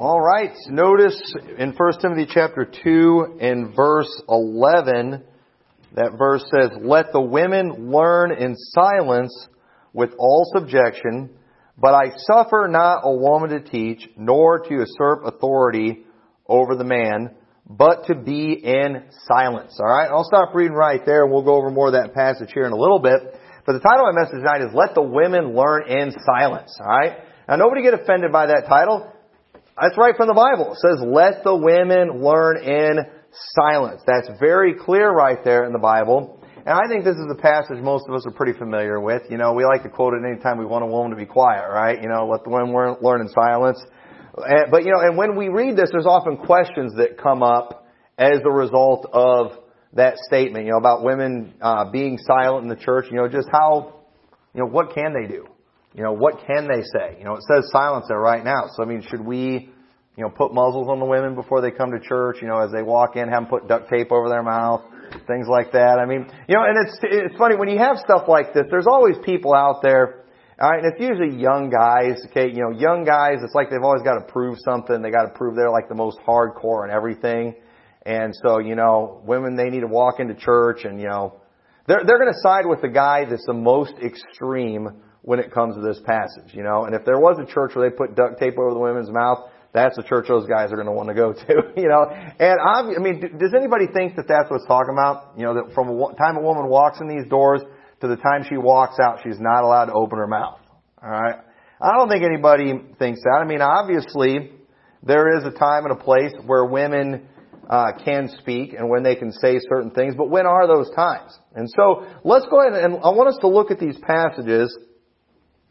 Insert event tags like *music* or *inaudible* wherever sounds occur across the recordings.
All right. Notice in 1 Timothy chapter 2 and verse 11, that verse says, Let the women learn in silence with all subjection, but I suffer not a woman to teach, nor to usurp authority over the man, but to be in silence. Alright? I'll stop reading right there and we'll go over more of that passage here in a little bit. But the title of my message tonight is Let the Women Learn in Silence. Alright? Now nobody get offended by that title. That's right from the Bible. It says, let the women learn in silence. That's very clear right there in the Bible. And I think this is a passage most of us are pretty familiar with. You know, we like to quote it anytime we want a woman to be quiet, right? You know, let the women learn in silence. But, you know, and when we read this, there's often questions that come up as a result of that statement, you know, about women uh, being silent in the church. You know, just how, you know, what can they do? You know, what can they say? You know, it says silence there right now. So, I mean, should we, you know, put muzzles on the women before they come to church? You know, as they walk in, have them put duct tape over their mouth, things like that. I mean, you know, and it's, it's funny, when you have stuff like this, there's always people out there, alright, and it's usually young guys, okay, you know, young guys, it's like they've always got to prove something, they got to prove they're like the most hardcore and everything. And so, you know, women, they need to walk into church and, you know, they're, they're going to side with the guy that's the most extreme when it comes to this passage, you know. And if there was a church where they put duct tape over the women's mouth, that's the church those guys are going to want to go to, *laughs* you know. And I, I mean, does anybody think that that's what it's talking about? You know, that from the time a woman walks in these doors to the time she walks out, she's not allowed to open her mouth. All right. I don't think anybody thinks that. I mean, obviously, there is a time and a place where women uh, can speak and when they can say certain things, but when are those times? And so, let's go ahead and I want us to look at these passages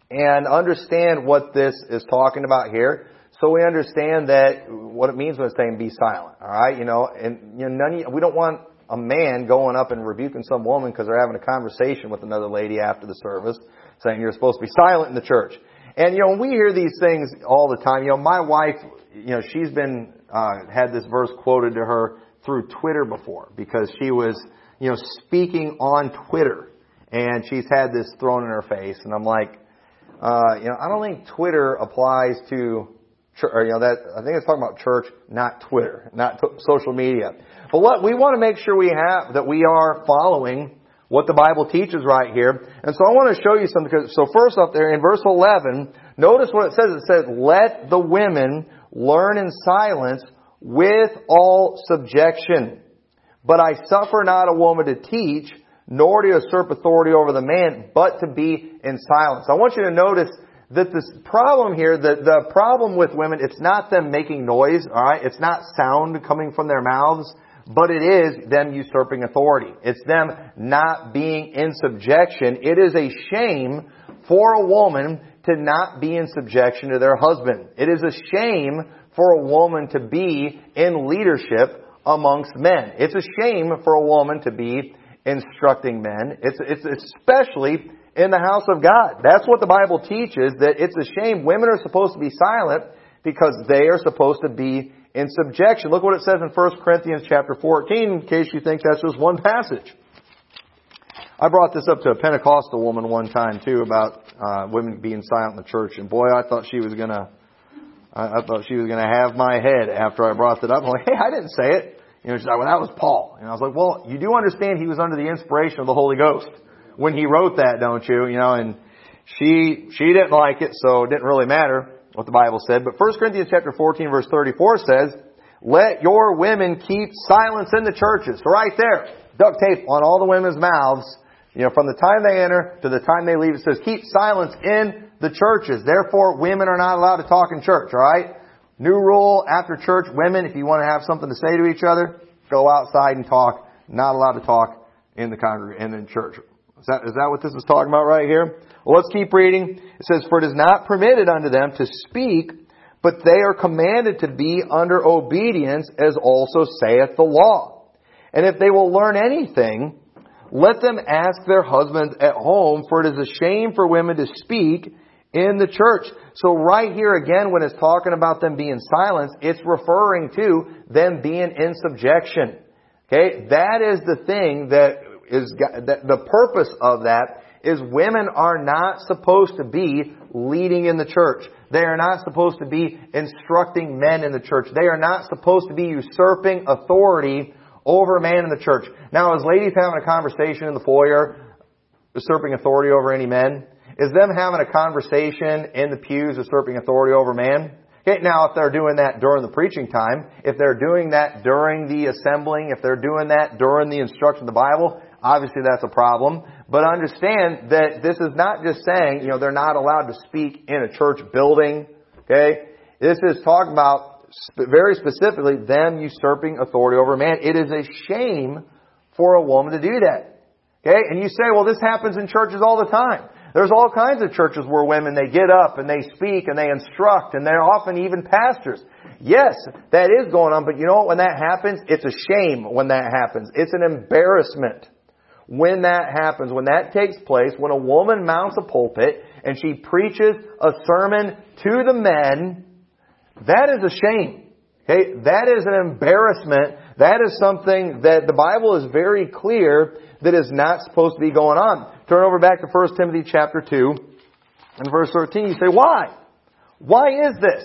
and understand what this is talking about here. So we understand that what it means when it's saying be silent. All right, you know, and you know, none we don't want a man going up and rebuking some woman because they're having a conversation with another lady after the service, saying you're supposed to be silent in the church. And you know, we hear these things all the time. You know, my wife, you know, she's been uh, had this verse quoted to her through Twitter before because she was, you know, speaking on Twitter, and she's had this thrown in her face, and I'm like uh, you know, I don't think Twitter applies to, or, you know, that, I think it's talking about church, not Twitter, not t- social media. But what, we want to make sure we have, that we are following what the Bible teaches right here. And so I want to show you something, because, so first up there in verse 11, notice what it says. It says, let the women learn in silence with all subjection. But I suffer not a woman to teach, nor to usurp authority over the man, but to be in silence. I want you to notice that this problem here, the, the problem with women, it's not them making noise, alright? It's not sound coming from their mouths, but it is them usurping authority. It's them not being in subjection. It is a shame for a woman to not be in subjection to their husband. It is a shame for a woman to be in leadership amongst men. It's a shame for a woman to be instructing men. It's, it's especially in the house of God. That's what the Bible teaches, that it's a shame women are supposed to be silent because they are supposed to be in subjection. Look what it says in 1 Corinthians chapter 14 in case you think that's just one passage. I brought this up to a Pentecostal woman one time too about uh, women being silent in the church, and boy, I thought she was gonna, I, I thought she was gonna have my head after I brought it up. I'm like, hey, I didn't say it. You know, she's like, well, that was Paul. And I was like, well, you do understand he was under the inspiration of the Holy Ghost when he wrote that, don't you? You know, and she, she didn't like it, so it didn't really matter what the Bible said. But 1 Corinthians chapter 14 verse 34 says, let your women keep silence in the churches. So right there, duct tape on all the women's mouths. You know, from the time they enter to the time they leave, it says keep silence in the churches. Therefore, women are not allowed to talk in church, alright? New rule after church, women, if you want to have something to say to each other, go outside and talk. Not allowed to talk in the congregation, and in church. Is that, is that what this is talking about right here? Well, let's keep reading. It says, For it is not permitted unto them to speak, but they are commanded to be under obedience, as also saith the law. And if they will learn anything, let them ask their husbands at home, for it is a shame for women to speak in the church. So right here again, when it's talking about them being silenced, it's referring to them being in subjection. Okay? That is the thing that is, that the purpose of that is women are not supposed to be leading in the church. They are not supposed to be instructing men in the church. They are not supposed to be usurping authority over a man in the church. Now, is ladies having a conversation in the foyer, usurping authority over any men? Is them having a conversation in the pews, usurping authority over man? Okay, now if they're doing that during the preaching time, if they're doing that during the assembling, if they're doing that during the instruction of the Bible, obviously that's a problem. But understand that this is not just saying, you know, they're not allowed to speak in a church building. Okay? This is talking about very specifically them usurping authority over man. It is a shame for a woman to do that. Okay? And you say, well, this happens in churches all the time. There's all kinds of churches where women, they get up and they speak and they instruct and they're often even pastors. Yes, that is going on, but you know what? When that happens, it's a shame when that happens. It's an embarrassment when that happens, when that takes place, when a woman mounts a pulpit and she preaches a sermon to the men, that is a shame. Okay? That is an embarrassment. That is something that the Bible is very clear that is not supposed to be going on. Turn over back to 1 Timothy chapter 2 and verse 13. You say, why? Why is this?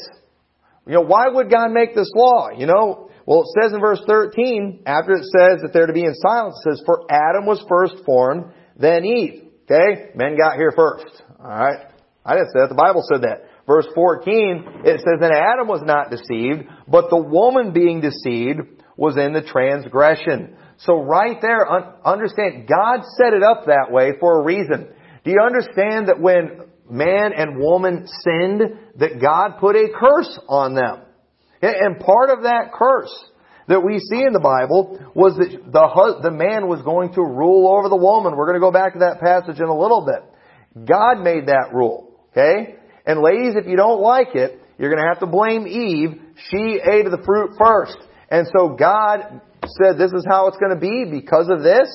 You know, why would God make this law? You know, well, it says in verse 13, after it says that they're to be in silence, it says, For Adam was first formed, then Eve. Okay? Men got here first. Alright? I didn't say that. The Bible said that. Verse 14, it says, that Adam was not deceived, but the woman being deceived was in the transgression. So right there, understand, God set it up that way for a reason. Do you understand that when man and woman sinned, that God put a curse on them? And part of that curse that we see in the Bible was that the, the man was going to rule over the woman. We're going to go back to that passage in a little bit. God made that rule. Okay? And ladies, if you don't like it, you're going to have to blame Eve. She ate the fruit first. And so God said, this is how it's going to be. Because of this,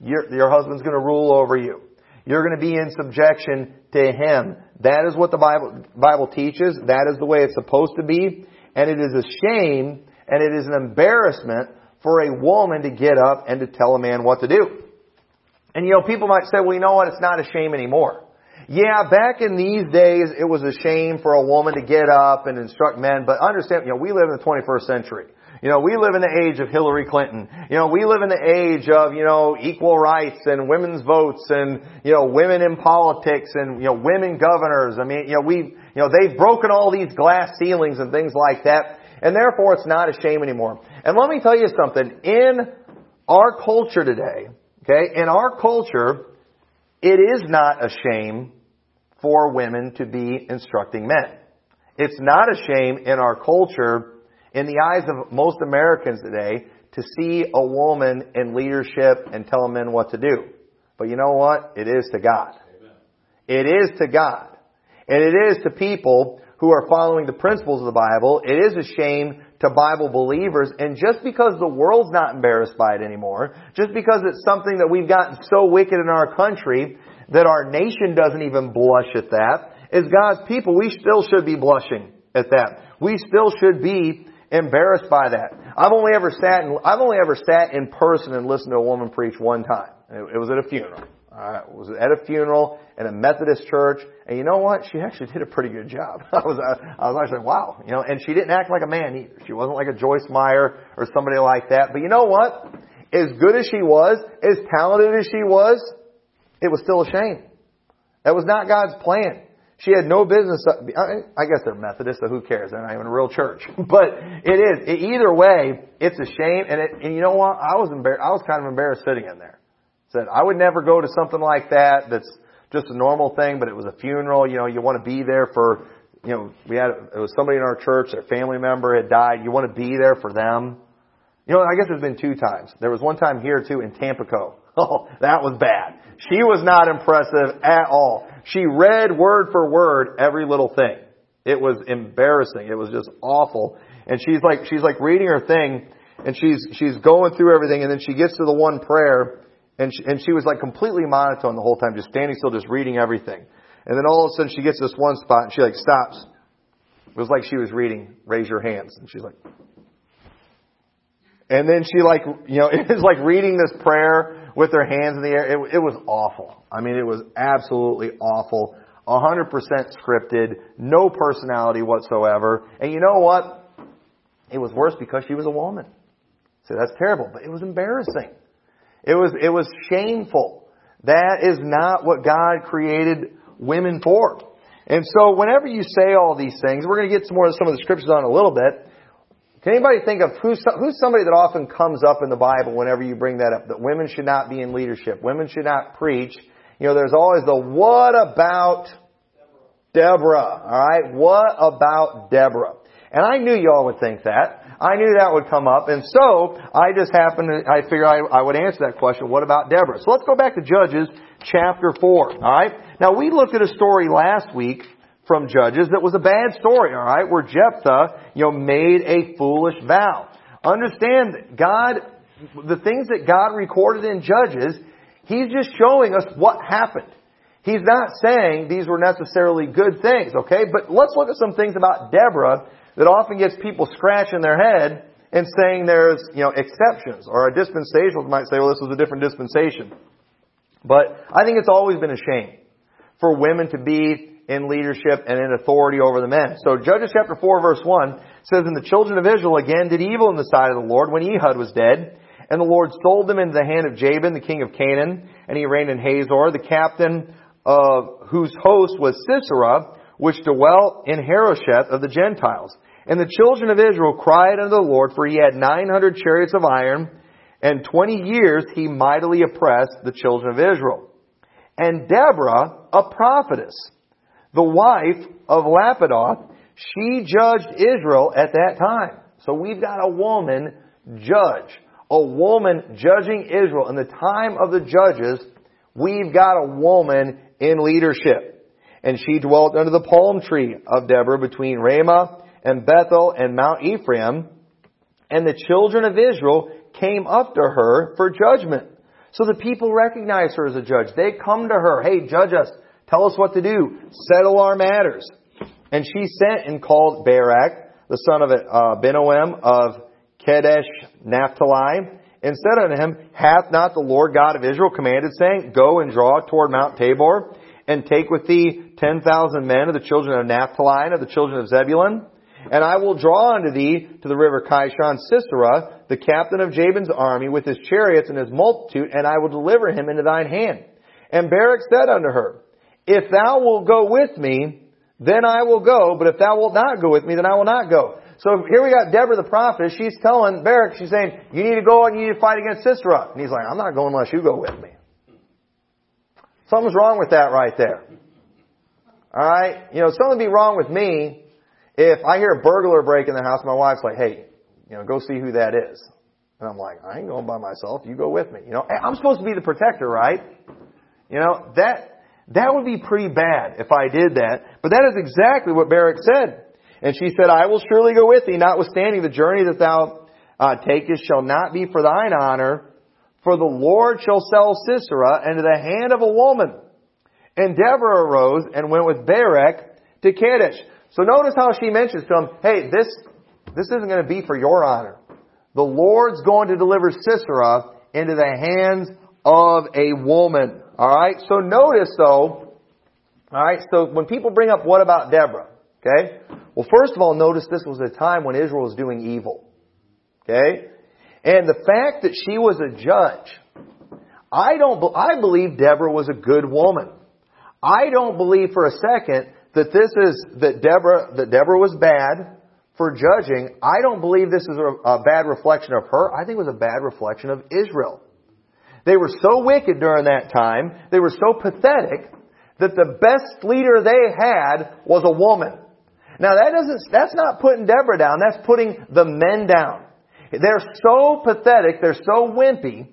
your, your husband's going to rule over you. You're going to be in subjection to him. That is what the Bible, Bible teaches. That is the way it's supposed to be. And it is a shame and it is an embarrassment for a woman to get up and to tell a man what to do. And you know, people might say, well, you know what? It's not a shame anymore. Yeah, back in these days, it was a shame for a woman to get up and instruct men, but understand, you know, we live in the 21st century. You know, we live in the age of Hillary Clinton. You know, we live in the age of, you know, equal rights and women's votes and, you know, women in politics and, you know, women governors. I mean, you know, we, you know, they've broken all these glass ceilings and things like that. And therefore it's not a shame anymore. And let me tell you something. In our culture today, okay, in our culture, it is not a shame for women to be instructing men. It's not a shame in our culture in the eyes of most Americans today to see a woman in leadership and tell men what to do. But you know what? It is to God. Amen. It is to God. And it is to people who are following the principles of the Bible. It is a shame to Bible believers. And just because the world's not embarrassed by it anymore, just because it's something that we've gotten so wicked in our country that our nation doesn't even blush at that, as God's people, we still should be blushing at that. We still should be embarrassed by that. I've only ever sat in, I've only ever sat in person and listened to a woman preach one time. It, it was at a funeral. It was at a funeral in a Methodist church, and you know what? She actually did a pretty good job. *laughs* I was, uh, I was actually wow, you know, and she didn't act like a man either. She wasn't like a Joyce Meyer or somebody like that. But you know what? As good as she was, as talented as she was, it was still a shame. That was not God's plan. She had no business. I guess they're Methodist, so who cares? They're not even a real church. *laughs* But it is. Either way, it's a shame. And, it, and you know what? I was embarrassed. I was kind of embarrassed sitting in there. Said I would never go to something like that. That's just a normal thing, but it was a funeral. You know, you want to be there for. You know, we had it was somebody in our church. Their family member had died. You want to be there for them. You know, I guess there's been two times. There was one time here too in Tampico. *laughs* Oh, that was bad. She was not impressive at all. She read word for word every little thing. It was embarrassing. It was just awful. And she's like, she's like reading her thing and she's, she's going through everything and then she gets to the one prayer and she, and she was like completely monotone the whole time, just standing still, just reading everything. And then all of a sudden she gets this one spot and she like stops. It was like she was reading, raise your hands. And she's like, and then she like, you know, *laughs* it was like reading this prayer with their hands in the air. It, it was awful. I mean, it was absolutely awful. 100% scripted, no personality whatsoever. And you know what? It was worse because she was a woman. So that's terrible, but it was embarrassing. It was, it was shameful. That is not what God created women for. And so whenever you say all these things, we're going to get some more of some of the scriptures on a little bit. Can anybody think of who's, who's somebody that often comes up in the Bible whenever you bring that up? That women should not be in leadership. Women should not preach. You know, there's always the what about Deborah? Alright? What about Deborah? And I knew y'all would think that. I knew that would come up. And so, I just happened to, I figured I, I would answer that question. What about Deborah? So let's go back to Judges chapter 4. Alright? Now we looked at a story last week from Judges that was a bad story, alright? Where Jephthah, you know, made a foolish vow. Understand God, the things that God recorded in Judges, He's just showing us what happened. He's not saying these were necessarily good things, okay? But let's look at some things about Deborah that often gets people scratching their head and saying there's, you know, exceptions. Or a dispensational might say, well, this was a different dispensation. But I think it's always been a shame for women to be in leadership and in authority over the men. So Judges chapter 4 verse 1 says, And the children of Israel again did evil in the sight of the Lord when Ehud was dead. And the Lord sold them into the hand of Jabin, the king of Canaan, and he reigned in Hazor. The captain of whose host was Sisera, which dwelt in Harosheth of the Gentiles. And the children of Israel cried unto the Lord, for he had nine hundred chariots of iron, and twenty years he mightily oppressed the children of Israel. And Deborah, a prophetess, the wife of Lapidoth, she judged Israel at that time. So we've got a woman judge. A woman judging Israel. In the time of the judges, we've got a woman in leadership. And she dwelt under the palm tree of Deborah between Ramah and Bethel and Mount Ephraim. And the children of Israel came up to her for judgment. So the people recognize her as a judge. They come to her, hey, judge us. Tell us what to do. Settle our matters. And she sent and called Barak, the son of uh, Binoam of Kedesh Naphtali, and said unto him, Hath not the Lord God of Israel commanded, saying, Go and draw toward Mount Tabor, and take with thee ten thousand men of the children of Naphtali and of the children of Zebulun? And I will draw unto thee to the river Kishon Sisera, the captain of Jabin's army, with his chariots and his multitude, and I will deliver him into thine hand. And Barak said unto her, If thou wilt go with me, then I will go, but if thou wilt not go with me, then I will not go. So here we got Deborah the prophet. She's telling Barak, she's saying, you need to go and you need to fight against Sisera. And he's like, I'm not going unless you go with me. Something's wrong with that right there. Alright? You know, something would be wrong with me if I hear a burglar break in the house, my wife's like, hey, you know, go see who that is. And I'm like, I ain't going by myself. You go with me. You know, I'm supposed to be the protector, right? You know, that, that would be pretty bad if I did that. But that is exactly what Barak said. And she said, I will surely go with thee, notwithstanding the journey that thou uh, takest shall not be for thine honor, for the Lord shall sell Sisera into the hand of a woman. And Deborah arose and went with Barak to Kadesh. So notice how she mentions to him, hey, this, this isn't going to be for your honor. The Lord's going to deliver Sisera into the hands of a woman. Alright? So notice though, alright, so when people bring up what about Deborah? Okay? Well, first of all, notice this was a time when Israel was doing evil. Okay? And the fact that she was a judge, I don't, I believe Deborah was a good woman. I don't believe for a second that this is, that Deborah, that Deborah was bad for judging. I don't believe this is a, a bad reflection of her. I think it was a bad reflection of Israel. They were so wicked during that time, they were so pathetic, that the best leader they had was a woman. Now that doesn't, that's not putting Deborah down, that's putting the men down. They're so pathetic, they're so wimpy,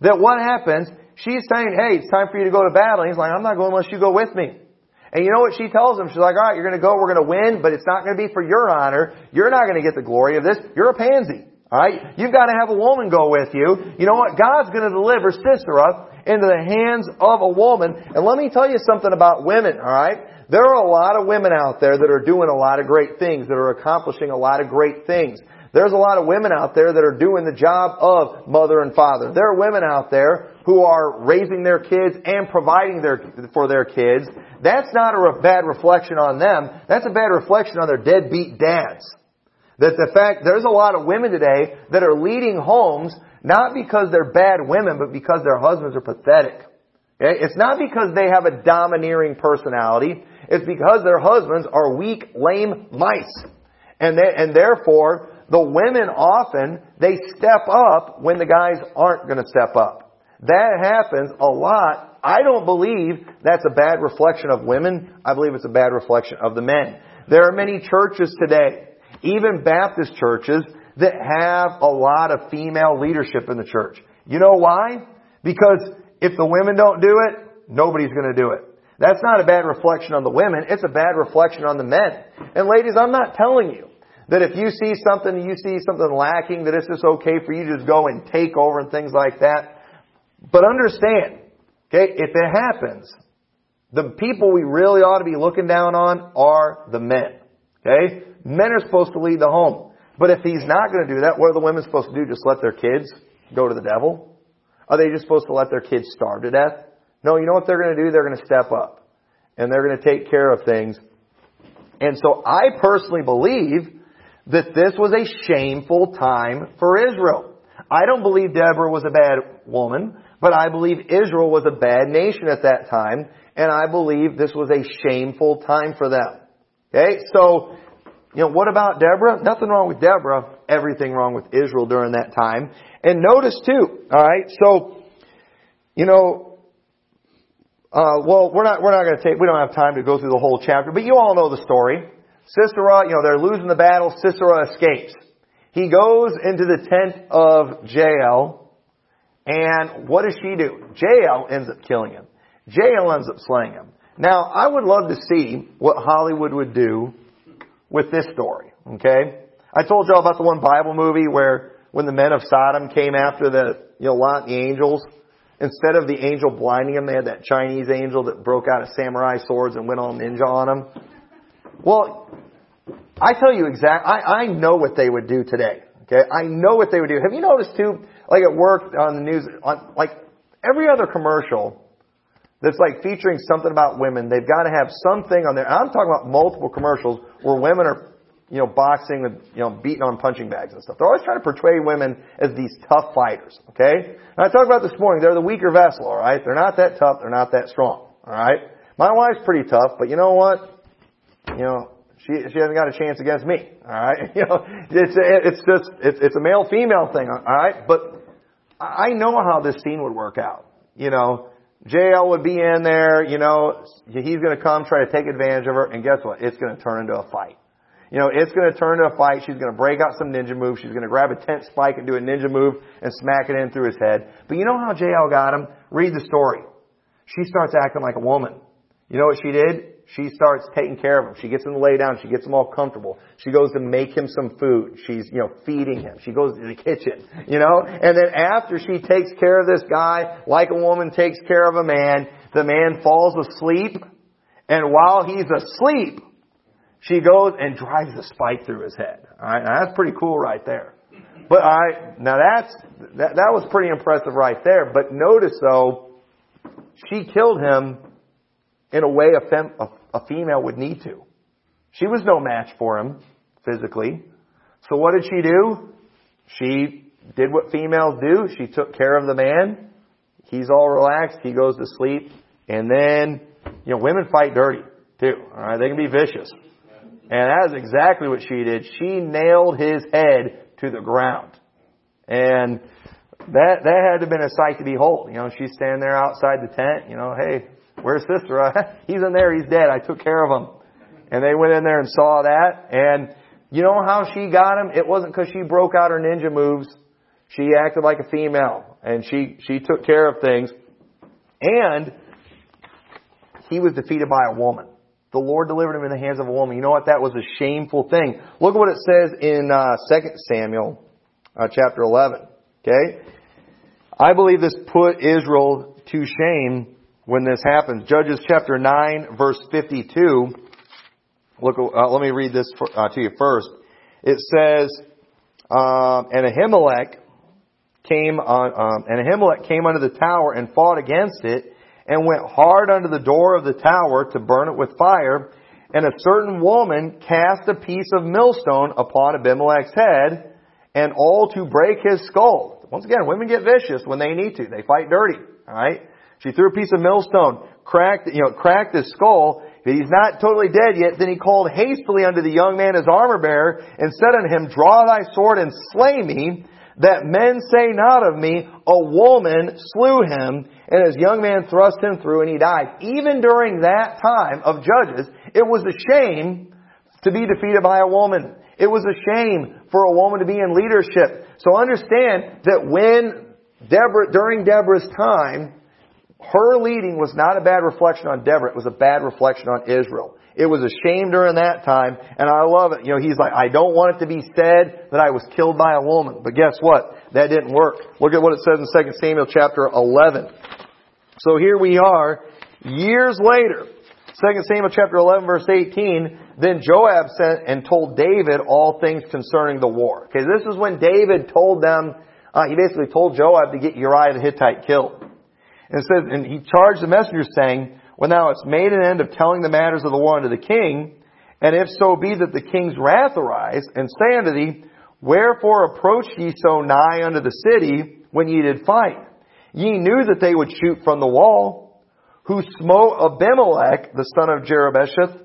that what happens, she's saying, hey, it's time for you to go to battle. And he's like, I'm not going unless you go with me. And you know what she tells him? She's like, alright, you're gonna go, we're gonna win, but it's not gonna be for your honor. You're not gonna get the glory of this. You're a pansy. Alright? You've got to have a woman go with you. You know what? God's going to deliver Sisera into the hands of a woman. And let me tell you something about women, alright? There are a lot of women out there that are doing a lot of great things, that are accomplishing a lot of great things. There's a lot of women out there that are doing the job of mother and father. There are women out there who are raising their kids and providing their, for their kids. That's not a bad reflection on them. That's a bad reflection on their deadbeat dads. That the fact, there's a lot of women today that are leading homes not because they're bad women, but because their husbands are pathetic. Okay? It's not because they have a domineering personality. It's because their husbands are weak, lame mice. And, they, and therefore, the women often, they step up when the guys aren't going to step up. That happens a lot. I don't believe that's a bad reflection of women. I believe it's a bad reflection of the men. There are many churches today even Baptist churches that have a lot of female leadership in the church. You know why? Because if the women don't do it, nobody's going to do it. That's not a bad reflection on the women, it's a bad reflection on the men. And ladies, I'm not telling you that if you see something, you see something lacking, that it's just okay for you to just go and take over and things like that. But understand, okay, if it happens, the people we really ought to be looking down on are the men. Okay? Men are supposed to lead the home. But if he's not going to do that, what are the women supposed to do? Just let their kids go to the devil? Are they just supposed to let their kids starve to death? No, you know what they're going to do? They're going to step up. And they're going to take care of things. And so I personally believe that this was a shameful time for Israel. I don't believe Deborah was a bad woman, but I believe Israel was a bad nation at that time, and I believe this was a shameful time for them. Okay, so you know, what about Deborah? Nothing wrong with Deborah. Everything wrong with Israel during that time. And notice too, alright, so, you know, uh, well, we're not, we're not gonna take, we don't have time to go through the whole chapter, but you all know the story. Sisera, you know, they're losing the battle, Sisera escapes. He goes into the tent of Jael, and what does she do? Jael ends up killing him. Jael ends up slaying him. Now, I would love to see what Hollywood would do with this story. Okay? I told y'all about the one Bible movie where when the men of Sodom came after the, you know, Lot and the angels, instead of the angel blinding them, they had that Chinese angel that broke out of samurai swords and went all ninja on them. Well, I tell you exactly, I, I know what they would do today. Okay? I know what they would do. Have you noticed too, like at work on the news, on, like every other commercial, that's like featuring something about women. They've got to have something on there. I'm talking about multiple commercials where women are, you know, boxing with, you know, beating on punching bags and stuff. They're always trying to portray women as these tough fighters, okay? And I talked about this morning, they're the weaker vessel, alright? They're not that tough, they're not that strong, alright? My wife's pretty tough, but you know what? You know, she, she hasn't got a chance against me, alright? *laughs* You know, it's, it's just, it's, it's a male-female thing, alright? But I know how this scene would work out, you know? Jael would be in there, you know, he's going to come try to take advantage of her, and guess what? It's going to turn into a fight. You know, it's going to turn into a fight. She's going to break out some ninja moves. She's going to grab a tent spike and do a ninja move and smack it in through his head. But you know how Jael got him? Read the story. She starts acting like a woman. You know what she did? She starts taking care of him. She gets him to lay down. She gets him all comfortable. She goes to make him some food. She's, you know, feeding him. She goes to the kitchen, you know, and then after she takes care of this guy, like a woman takes care of a man, the man falls asleep, and while he's asleep, she goes and drives a spike through his head. Alright, now that's pretty cool right there. But alright, now that's, that, that was pretty impressive right there. But notice though, she killed him in a way a, fem, a, a female would need to. She was no match for him physically. So what did she do? She did what females do. She took care of the man. He's all relaxed. He goes to sleep. And then, you know, women fight dirty too. Alright, they can be vicious. And that is exactly what she did. She nailed his head to the ground. And that, that had to have been a sight to behold. You know, she's standing there outside the tent, you know, hey, Where's Sisera? *laughs* he's in there. He's dead. I took care of him. And they went in there and saw that. And you know how she got him? It wasn't because she broke out her ninja moves. She acted like a female. And she, she took care of things. And he was defeated by a woman. The Lord delivered him in the hands of a woman. You know what? That was a shameful thing. Look at what it says in uh, 2 Samuel uh, chapter 11. Okay? I believe this put Israel to shame when this happens. Judges chapter 9 verse 52. Look, uh, let me read this for, uh, to you first. It says, um, and Ahimelech came on, um, and Ahimelech came under the tower and fought against it and went hard under the door of the tower to burn it with fire. And a certain woman cast a piece of millstone upon Abimelech's head and all to break his skull. Once again, women get vicious when they need to. They fight dirty. Alright? She threw a piece of millstone, cracked, you know, cracked his skull. If he's not totally dead yet, then he called hastily unto the young man his armor bearer and said unto him, Draw thy sword and slay me, that men say not of me, a woman slew him, and his young man thrust him through and he died. Even during that time of Judges, it was a shame to be defeated by a woman. It was a shame for a woman to be in leadership. So understand that when Deborah, during Deborah's time, her leading was not a bad reflection on Deborah, it was a bad reflection on Israel. It was a shame during that time, and I love it. You know, he's like, I don't want it to be said that I was killed by a woman. But guess what? That didn't work. Look at what it says in 2 Samuel chapter 11. So here we are, years later. 2 Samuel chapter 11 verse 18, then Joab sent and told David all things concerning the war. Okay, this is when David told them, uh, he basically told Joab to get Uriah the Hittite killed. And it says, and he charged the messengers saying, when thou hast made an end of telling the matters of the war unto the king, and if so be that the king's wrath arise, and say unto thee, Wherefore approach ye so nigh unto the city when ye did fight? Ye knew that they would shoot from the wall. Who smote Abimelech, the son of Jerubbesheth?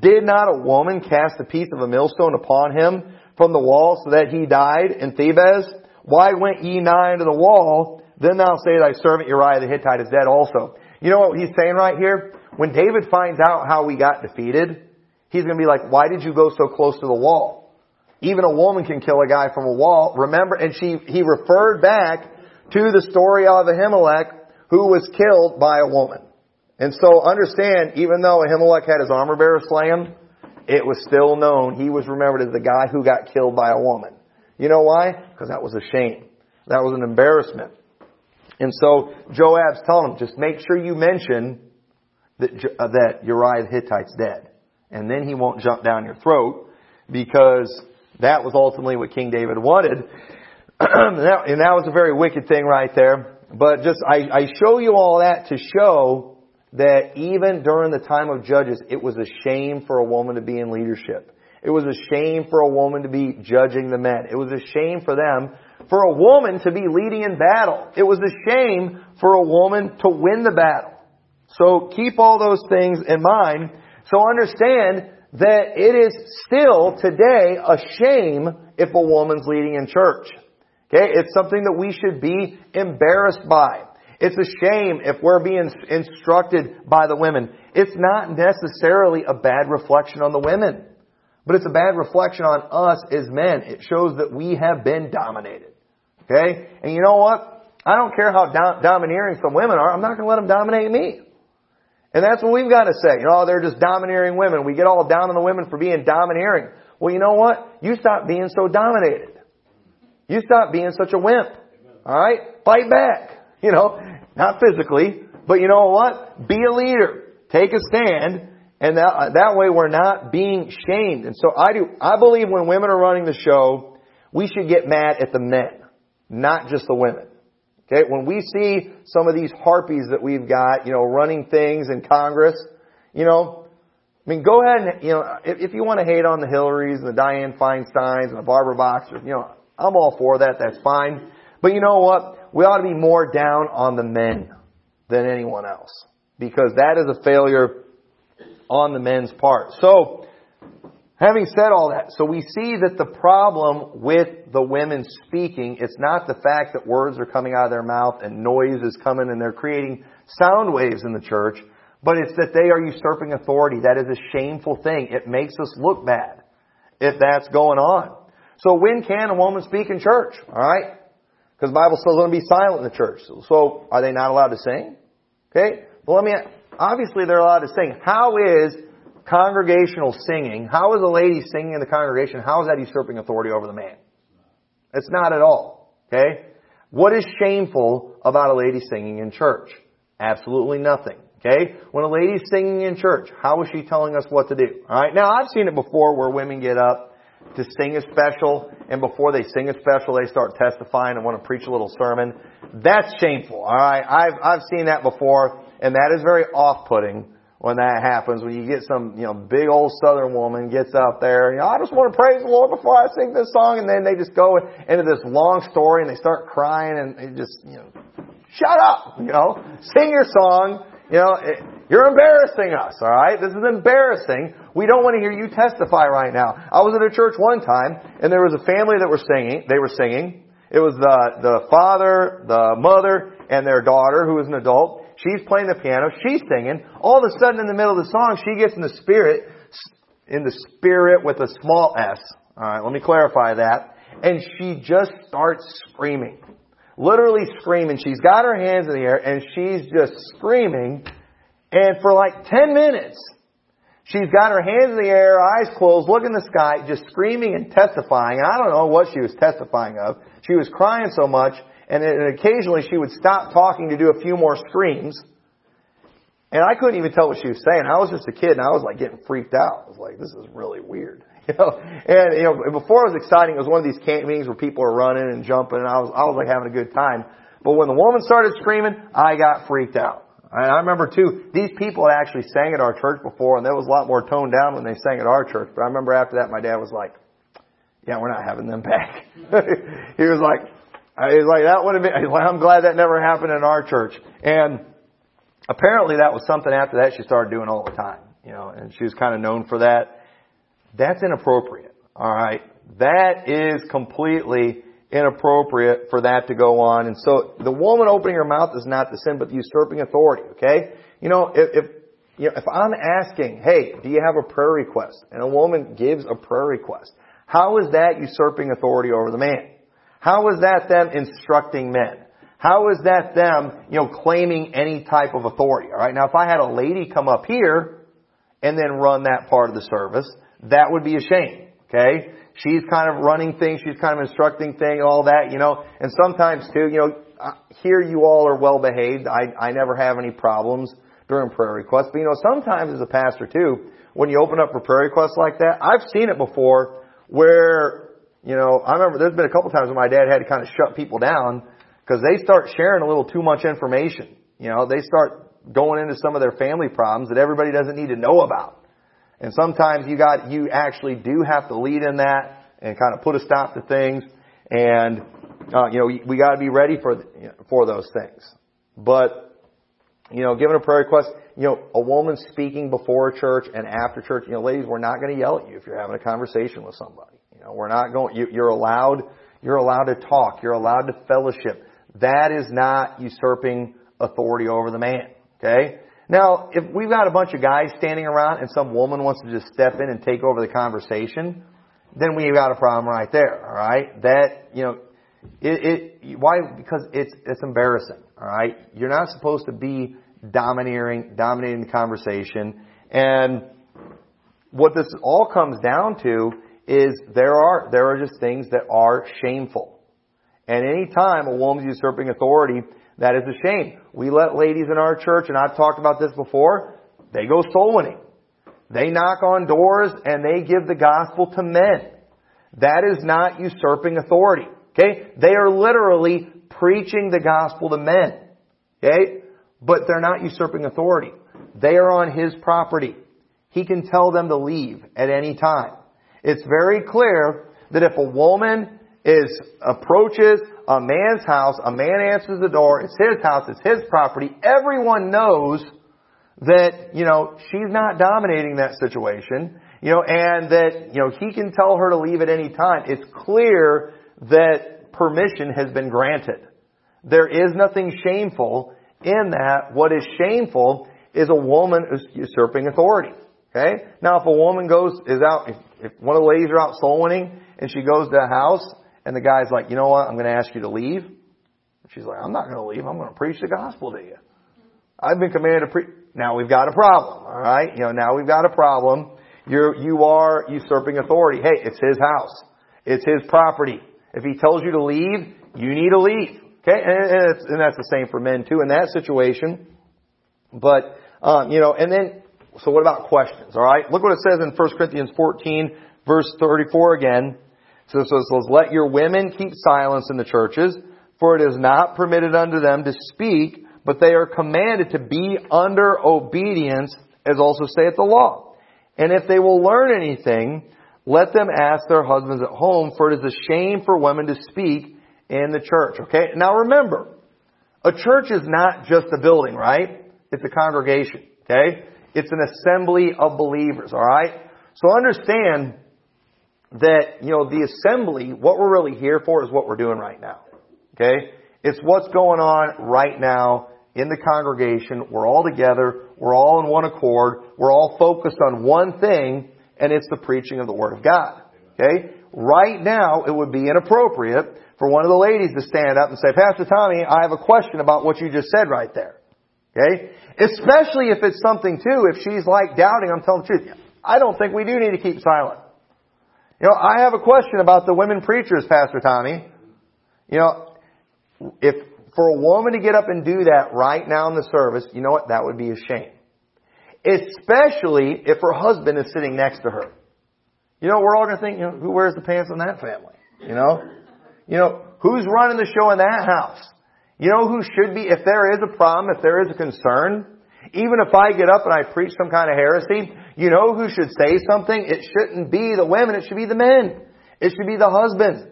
Did not a woman cast a piece of a millstone upon him from the wall so that he died in Thebez? Why went ye nigh unto the wall? Then thou say thy servant Uriah the Hittite is dead also. You know what he's saying right here? When David finds out how we got defeated, he's going to be like, why did you go so close to the wall? Even a woman can kill a guy from a wall. Remember, and she, he referred back to the story of Ahimelech who was killed by a woman. And so understand, even though Ahimelech had his armor bearer slay him, it was still known he was remembered as the guy who got killed by a woman. You know why? Because that was a shame. That was an embarrassment. And so Joab's telling him, just make sure you mention that, uh, that Uriah the Hittite's dead. And then he won't jump down your throat because that was ultimately what King David wanted. *clears throat* and that was a very wicked thing right there. But just, I, I show you all that to show that even during the time of Judges, it was a shame for a woman to be in leadership. It was a shame for a woman to be judging the men. It was a shame for them for a woman to be leading in battle. It was a shame for a woman to win the battle. So keep all those things in mind. So understand that it is still today a shame if a woman's leading in church. Okay? It's something that we should be embarrassed by. It's a shame if we're being instructed by the women. It's not necessarily a bad reflection on the women, but it's a bad reflection on us as men. It shows that we have been dominated. Okay? And you know what? I don't care how do- domineering some women are. I'm not going to let them dominate me. And that's what we've got to say. You know, oh, they're just domineering women. We get all down on the women for being domineering. Well, you know what? You stop being so dominated. You stop being such a wimp. Alright? Fight back. You know, not physically, but you know what? Be a leader. Take a stand. And that, uh, that way we're not being shamed. And so I do, I believe when women are running the show, we should get mad at the men not just the women. Okay, when we see some of these harpies that we've got, you know, running things in Congress, you know, I mean, go ahead and, you know, if, if you want to hate on the Hillarys and the Dianne Feinsteins and the Barbara Boxers, you know, I'm all for that, that's fine. But you know what? We ought to be more down on the men than anyone else. Because that is a failure on the men's part. So, Having said all that, so we see that the problem with the women speaking, it's not the fact that words are coming out of their mouth and noise is coming and they're creating sound waves in the church, but it's that they are usurping authority. That is a shameful thing. It makes us look bad if that's going on. So when can a woman speak in church? Alright? Because the Bible says going to be silent in the church. So are they not allowed to sing? Okay? Well let me, obviously they're allowed to sing. How is congregational singing, how is a lady singing in the congregation, how is that usurping authority over the man? It's not at all. Okay? What is shameful about a lady singing in church? Absolutely nothing. Okay? When a lady's singing in church, how is she telling us what to do? Alright? Now I've seen it before where women get up to sing a special, and before they sing a special, they start testifying and want to preach a little sermon. That's shameful. Alright? I've, I've seen that before, and that is very off-putting when that happens, when you get some, you know, big old southern woman gets up there, you know, I just want to praise the Lord before I sing this song, and then they just go into this long story and they start crying and they just, you know, shut up, you know, sing your song, you know, you're embarrassing us, alright? This is embarrassing. We don't want to hear you testify right now. I was at a church one time, and there was a family that were singing, they were singing. It was the, the father, the mother, and their daughter, who was an adult, She's playing the piano. She's singing. All of a sudden in the middle of the song, she gets in the spirit, in the spirit with a small s. Alright, let me clarify that. And she just starts screaming. Literally screaming. She's got her hands in the air and she's just screaming. And for like 10 minutes, she's got her hands in the air, eyes closed, looking in the sky, just screaming and testifying. I don't know what she was testifying of. She was crying so much and, occasionally she would stop talking to do a few more screams. And I couldn't even tell what she was saying. I was just a kid and I was like getting freaked out. I was like, this is really weird. *laughs* You know, and you know, before it was exciting, it was one of these camp meetings where people were running and jumping and I was, I was like having a good time. But when the woman started screaming, I got freaked out. And I remember too, these people had actually sang at our church before and there was a lot more toned down when they sang at our church. But I remember after that my dad was like, yeah, we're not having them back. *laughs* he was like, He's like, that would have been, *laughs* I'm glad that never happened in our church. And apparently that was something after that she started doing all the time, you know, and she was kind of known for that. That's inappropriate. Alright. That is completely inappropriate for that to go on. And so the woman opening her mouth is not the sin, but the usurping authority, okay? You know, if, if you know, if I'm asking, hey, do you have a prayer request? And a woman gives a prayer request. How is that usurping authority over the man? How is that them instructing men? How is that them, you know, claiming any type of authority? Alright, now if I had a lady come up here and then run that part of the service, that would be a shame. Okay? She's kind of running things, she's kind of instructing things, all that, you know, and sometimes too, you know, here you all are well behaved. I, I never have any problems during prayer requests. But you know, sometimes as a pastor too, when you open up for prayer requests like that, I've seen it before where you know, I remember there's been a couple times when my dad had to kind of shut people down because they start sharing a little too much information. You know, they start going into some of their family problems that everybody doesn't need to know about. And sometimes you got, you actually do have to lead in that and kind of put a stop to things. And, uh, you know, we, we got to be ready for, for those things. But, you know, given a prayer request, you know, a woman speaking before church and after church, you know, ladies, we're not going to yell at you if you're having a conversation with somebody. Know, we're not going, you, you're allowed, you're allowed to talk, you're allowed to fellowship. That is not usurping authority over the man. Okay? Now, if we've got a bunch of guys standing around and some woman wants to just step in and take over the conversation, then we've got a problem right there. All right? That you know, it, it why because it's it's embarrassing. All right? You're not supposed to be domineering dominating the conversation. And what this all comes down to is there are, there are just things that are shameful. And any time a woman's usurping authority, that is a shame. We let ladies in our church, and I've talked about this before, they go soul winning. They knock on doors and they give the gospel to men. That is not usurping authority. Okay? They are literally preaching the gospel to men. Okay? But they're not usurping authority. They are on his property. He can tell them to leave at any time. It's very clear that if a woman is, approaches a man's house, a man answers the door, it's his house, it's his property, everyone knows that, you know, she's not dominating that situation, you know, and that, you know, he can tell her to leave at any time. It's clear that permission has been granted. There is nothing shameful in that. What is shameful is a woman usurping authority. Okay? Now if a woman goes, is out, if, if one of the ladies are out soul winning and she goes to a house and the guy's like, you know what, I'm going to ask you to leave. She's like, I'm not going to leave. I'm going to preach the gospel to you. I've been commanded to preach. Now we've got a problem. All right. You know, now we've got a problem. You're, you are usurping authority. Hey, it's his house. It's his property. If he tells you to leave, you need to leave. Okay, and, and, and that's the same for men too in that situation. But um, you know, and then so what about questions? All right, look what it says in 1 Corinthians 14, verse 34 again. So it says, "Let your women keep silence in the churches, for it is not permitted unto them to speak, but they are commanded to be under obedience, as also saith the law. And if they will learn anything, let them ask their husbands at home, for it is a shame for women to speak in the church. Okay? Now remember, a church is not just a building, right? It's a congregation. Okay? It's an assembly of believers, alright? So understand that, you know, the assembly, what we're really here for is what we're doing right now. Okay? It's what's going on right now in the congregation. We're all together. We're all in one accord. We're all focused on one thing, and it's the preaching of the Word of God. Okay? Right now, it would be inappropriate for one of the ladies to stand up and say, Pastor Tommy, I have a question about what you just said right there. Okay? Especially if it's something too, if she's like doubting, I'm telling the truth. I don't think we do need to keep silent. You know, I have a question about the women preachers, Pastor Tommy. You know, if for a woman to get up and do that right now in the service, you know what? That would be a shame. Especially if her husband is sitting next to her. You know, we're all going to think, you know, who wears the pants in that family? You know? You know, who's running the show in that house? You know who should be, if there is a problem, if there is a concern, even if I get up and I preach some kind of heresy, you know who should say something? It shouldn't be the women, it should be the men. It should be the husbands.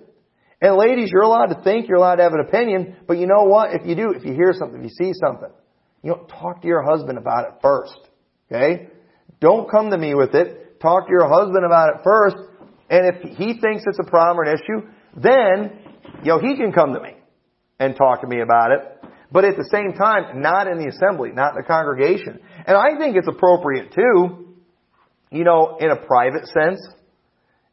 And ladies, you're allowed to think, you're allowed to have an opinion, but you know what? If you do, if you hear something, if you see something, you know, talk to your husband about it first. Okay? Don't come to me with it. Talk to your husband about it first. And if he thinks it's a problem or an issue, then, you know, he can come to me and talk to me about it. But at the same time, not in the assembly, not in the congregation. And I think it's appropriate too, you know, in a private sense,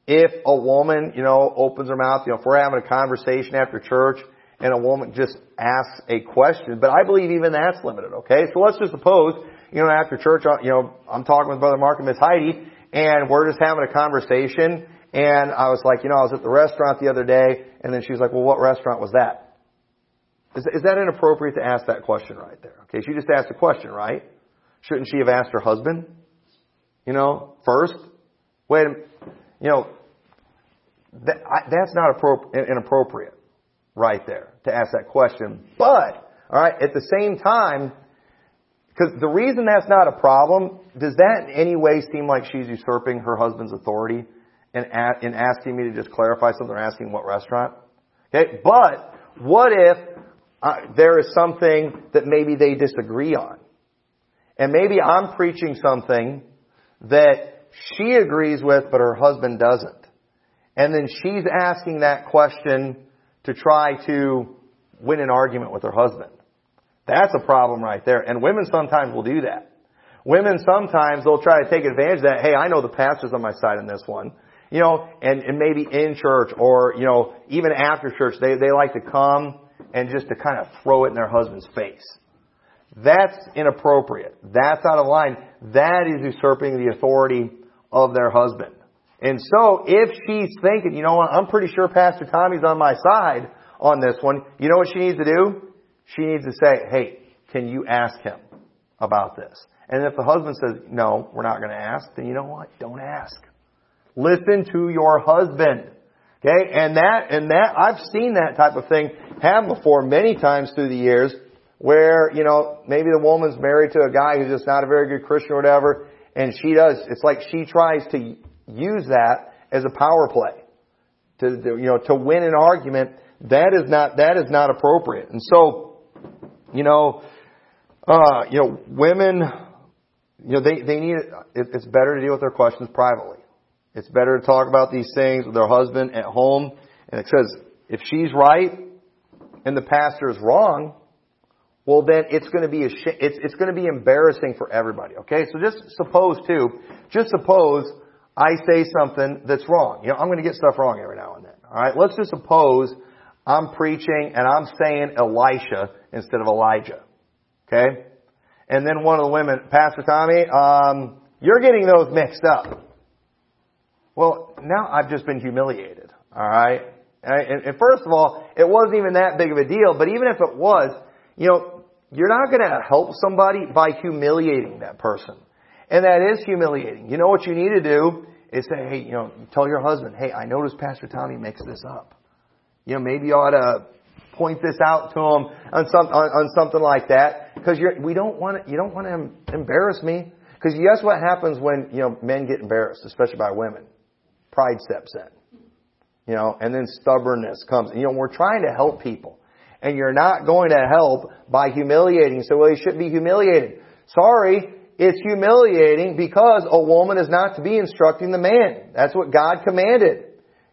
if a woman, you know, opens her mouth, you know, if we're having a conversation after church and a woman just asks a question, but I believe even that's limited, okay? So let's just suppose, you know, after church, uh, you know, I'm talking with Brother Mark and Miss Heidi, and we're just having a conversation, and I was like, you know, I was at the restaurant the other day, and then she was like, well, what restaurant was that? Is, is that inappropriate to ask that question right there? Okay, she just asked a question, right? Shouldn't she have asked her husband? You know, first? Wait, you know, that, I, that's not inappropriate right there to ask that question. But, alright, at the same time, because the reason that's not a problem, does that in any way seem like she's usurping her husband's authority in, in asking me to just clarify something or asking what restaurant? Okay, but what if uh, there is something that maybe they disagree on? And maybe I'm preaching something that she agrees with, but her husband doesn't. And then she's asking that question to try to win an argument with her husband. That's a problem right there. And women sometimes will do that. Women sometimes they'll try to take advantage of that. Hey, I know the pastor's on my side in this one. You know, and, and maybe in church or, you know, even after church, they, they like to come and just to kind of throw it in their husband's face. That's inappropriate. That's out of line. That is usurping the authority of their husband. And so if she's thinking, you know what, I'm pretty sure Pastor Tommy's on my side on this one, you know what she needs to do? She needs to say, hey, can you ask him about this? And if the husband says, no, we're not going to ask, then you know what? Don't ask. Listen to your husband. Okay? And that, and that, I've seen that type of thing happen before many times through the years where, you know, maybe the woman's married to a guy who's just not a very good Christian or whatever, and she does, it's like she tries to use that as a power play to, you know, to win an argument. That is not, that is not appropriate. And so, you know, uh, you know, women, you know, they, they need, it, it's better to deal with their questions privately. It's better to talk about these things with their husband at home. And it says, if she's right and the pastor is wrong, well then it's going to be a sh- it's it's going to be embarrassing for everybody. Okay, so just suppose too, just suppose I say something that's wrong. You know, I'm going to get stuff wrong every now and then. All right, let's just suppose I'm preaching and I'm saying Elisha instead of Elijah. Okay, and then one of the women, Pastor Tommy, um, you're getting those mixed up. Well, now I've just been humiliated. All right, And, and first of all, it wasn't even that big of a deal, but even if it was, you know, you're not going to help somebody by humiliating that person. And that is humiliating. You know what you need to do is say, hey, you know, tell your husband, hey, I noticed Pastor Tommy makes this up. You know, maybe you ought to point this out to him on some on, on something like that because you're we don't want you don't want to embarrass me because guess what happens when you know men get embarrassed, especially by women? Pride steps in, you know, and then stubbornness comes. You know, we're trying to help people, and you're not going to help by humiliating. So well, he should be humiliated. Sorry, it's humiliating because a woman is not to be instructing the man. That's what God commanded.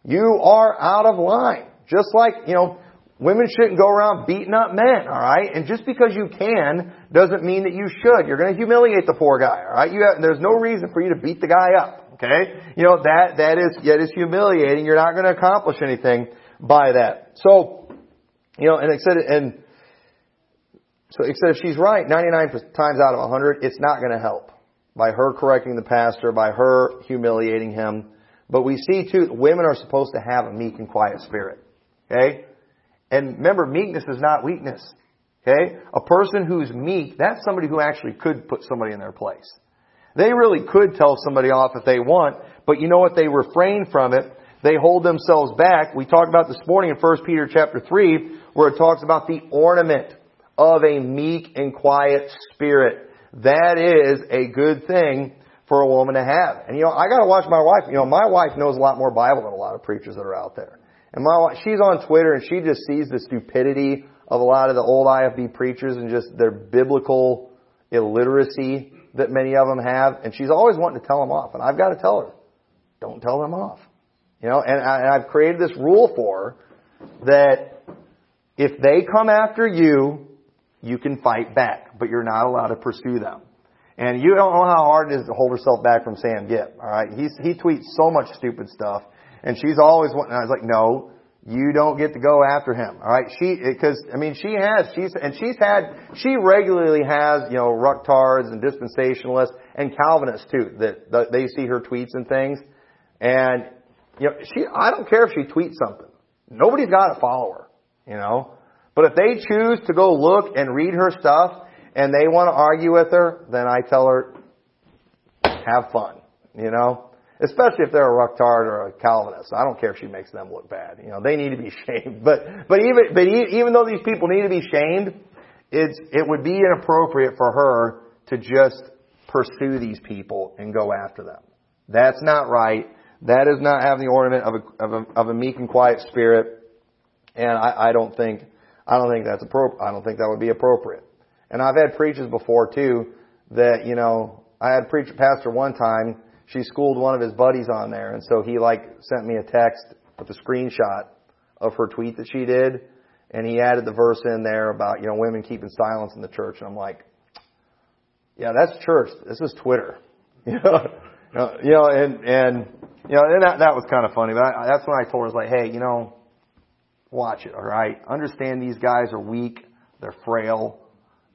You are out of line. Just like, you know, women shouldn't go around beating up men, alright? And just because you can doesn't mean that you should. You're gonna humiliate the poor guy, alright? You there's no reason for you to beat the guy up, okay? You know, that, that is, that is humiliating. You're not gonna accomplish anything by that. So, you know, and said, and, so said if she's right 99 times out of 100, it's not gonna help. By her correcting the pastor, by her humiliating him. But we see too, women are supposed to have a meek and quiet spirit. Okay? And remember, meekness is not weakness. Okay? A person who's meek, that's somebody who actually could put somebody in their place. They really could tell somebody off if they want, but you know what? They refrain from it. They hold themselves back. We talked about this morning in 1 Peter chapter 3, where it talks about the ornament of a meek and quiet spirit. That is a good thing for a woman to have. And you know, I gotta watch my wife. You know, my wife knows a lot more Bible than a lot of preachers that are out there. And my wife, she's on Twitter and she just sees the stupidity of a lot of the old IFB preachers and just their biblical illiteracy that many of them have. And she's always wanting to tell them off. And I've got to tell her, don't tell them off. You know, and, I, and I've created this rule for her that if they come after you, you can fight back, but you're not allowed to pursue them. And you don't know how hard it is to hold herself back from Sam Gipp, alright? He's, he tweets so much stupid stuff. And she's always wanting, I was like, no, you don't get to go after him. All right, she because I mean she has she's and she's had she regularly has you know rucktards and dispensationalists and Calvinists too that, that they see her tweets and things, and you know she I don't care if she tweets something. Nobody's got to follow her, you know. But if they choose to go look and read her stuff and they want to argue with her, then I tell her, have fun, you know. Especially if they're a Rucktard or a Calvinist. I don't care if she makes them look bad. You know, they need to be *laughs* shamed. But, but even, but even though these people need to be shamed, it's, it would be inappropriate for her to just pursue these people and go after them. That's not right. That is not having the ornament of a, of a, of a meek and quiet spirit. And I, I don't think, I don't think that's appropriate. I don't think that would be appropriate. And I've had preachers before too that, you know, I had a preacher pastor one time she schooled one of his buddies on there. And so he like sent me a text with a screenshot of her tweet that she did. And he added the verse in there about, you know, women keeping silence in the church. And I'm like, yeah, that's church. This is Twitter. *laughs* You know, you know, and, and, you know, and that, that was kind of funny, but I, that's when I told her, I was like, hey, you know, watch it, alright? Understand these guys are weak. They're frail.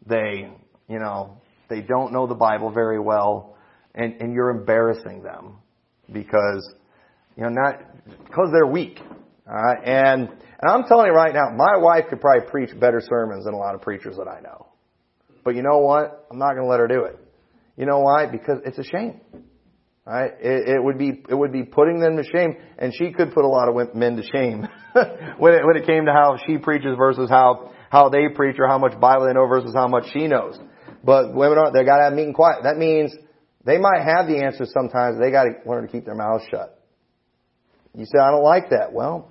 They, you know, they don't know the Bible very well and, and you're embarrassing them because, you know, not, because they're weak. Alright? And, and I'm telling you right now, my wife could probably preach better sermons than a lot of preachers that I know. But you know what? I'm not going to let her do it. You know why? Because it's a shame. Right? It, it would be it would be putting them to shame, and she could put a lot of men to shame *laughs* when it when it came to how she preaches versus how how they preach or how much Bible they know versus how much she knows. But women are they got to have meek and quiet. That means they might have the answers sometimes. They got to learn to keep their mouths shut. You say, I don't like that. Well,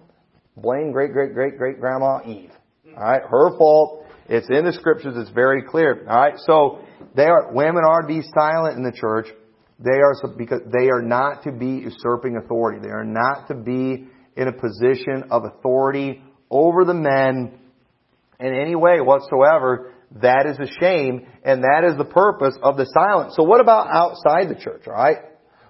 blame great, great, great, great grandma Eve. Mm-hmm. All right, her fault. It's in the scriptures. It's very clear. All right, so they are women are to be silent in the church. They are because they are not to be usurping authority. They are not to be in a position of authority over the men in any way whatsoever. That is a shame, and that is the purpose of the silence. So what about outside the church, alright?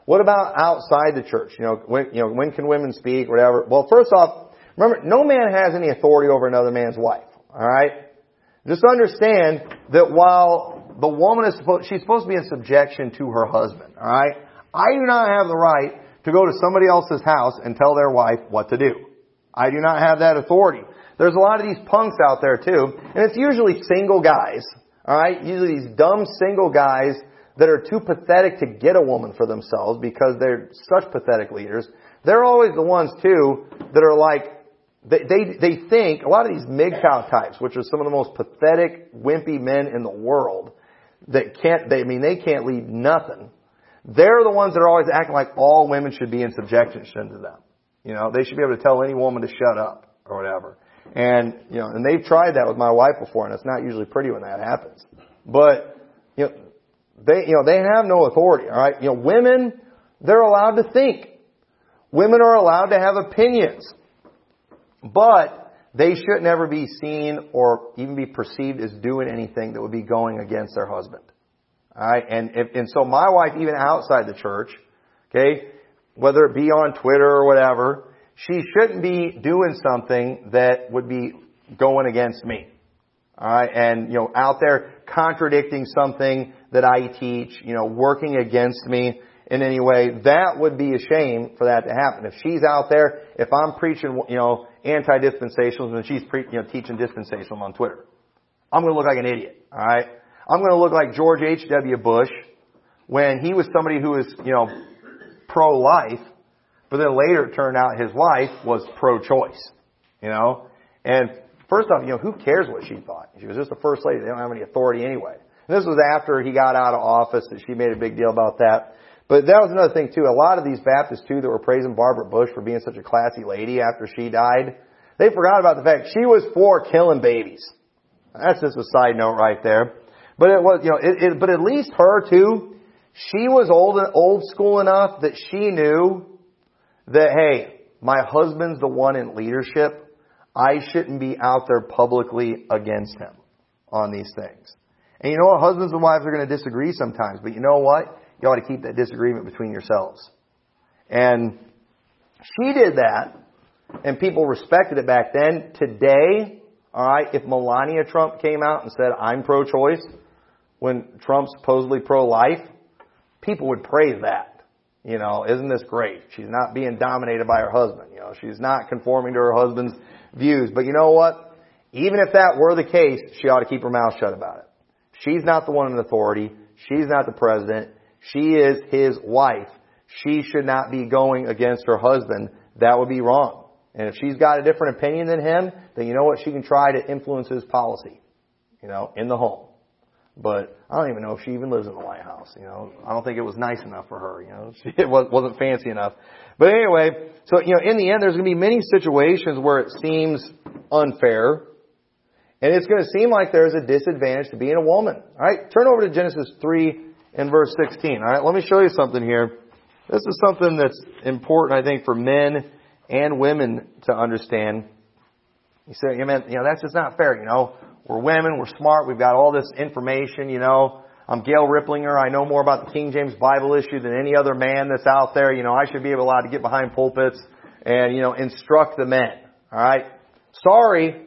What about outside the church? You know, when, you know, when can women speak, whatever? Well, first off, remember, no man has any authority over another man's wife, alright? Just understand that while the woman is supposed, she's supposed to be in subjection to her husband, alright? I do not have the right to go to somebody else's house and tell their wife what to do. I do not have that authority. There's a lot of these punks out there too, and it's usually single guys, alright? Usually these dumb single guys that are too pathetic to get a woman for themselves because they're such pathetic leaders. They're always the ones too that are like, they, they, they think, a lot of these MGTOW types, which are some of the most pathetic, wimpy men in the world, that can't, they, I mean, they can't lead nothing. They're the ones that are always acting like all women should be in subjection to them. You know, they should be able to tell any woman to shut up or whatever. And, you know, and they've tried that with my wife before and it's not usually pretty when that happens. But, you know, they, you know, they have no authority, alright? You know, women, they're allowed to think. Women are allowed to have opinions. But they should never be seen or even be perceived as doing anything that would be going against their husband. Alright? And if, and so my wife, even outside the church, okay, whether it be on Twitter or whatever, she shouldn't be doing something that would be going against me. Alright? And, you know, out there contradicting something that I teach, you know, working against me in any way, that would be a shame for that to happen. If she's out there, if I'm preaching, you know, anti-dispensationalism and she's pre- you know, teaching dispensationalism on Twitter, I'm going to look like an idiot. All right, I'm going to look like George H. W. Bush when he was somebody who was, you know, pro-life, but then later it turned out his wife was pro-choice. You know, and first off, you know, who cares what she thought? She was just the first lady. They don't have any authority anyway. And this was after he got out of office that she made a big deal about that. But that was another thing too. A lot of these Baptists too that were praising Barbara Bush for being such a classy lady after she died, they forgot about the fact she was for killing babies. That's just a side note right there. But it was, you know, it, it, but at least her too, she was old, old school enough that she knew that, hey, my husband's the one in leadership. I shouldn't be out there publicly against him on these things. And you know what? Husbands and wives are going to disagree sometimes, but you know what? you ought to keep that disagreement between yourselves. And she did that, and people respected it back then. Today, alright, if Melania Trump came out and said, I'm pro-choice, when Trump's supposedly pro-life, people would praise that. You know, isn't this great? She's not being dominated by her husband. You know, she's not conforming to her husband's views. But you know what? Even if that were the case, she ought to keep her mouth shut about it. She's not the one in authority. She's not the president. She is his wife. She should not be going against her husband. That would be wrong. And if she's got a different opinion than him, then you know what? She can try to influence his policy, you know, in the home. But I don't even know if she even lives in the White House. You know, I don't think it was nice enough for her. You know, she, *laughs* it wasn't fancy enough. But anyway, so you know, in the end, there's going to be many situations where it seems unfair, and it's going to seem like there's a disadvantage to being a woman. All right, turn over to Genesis three in verse 16. All right, let me show you something here. This is something that's important, I think, for men and women to understand. You say, you know, that's just not fair. You know, we're women, we're smart, we've got all this information. You know, I'm Gail Riplinger. I know more about the King James Bible issue than any other man that's out there. You know, I should be allowed to get behind pulpits and you know instruct the men. All right, sorry,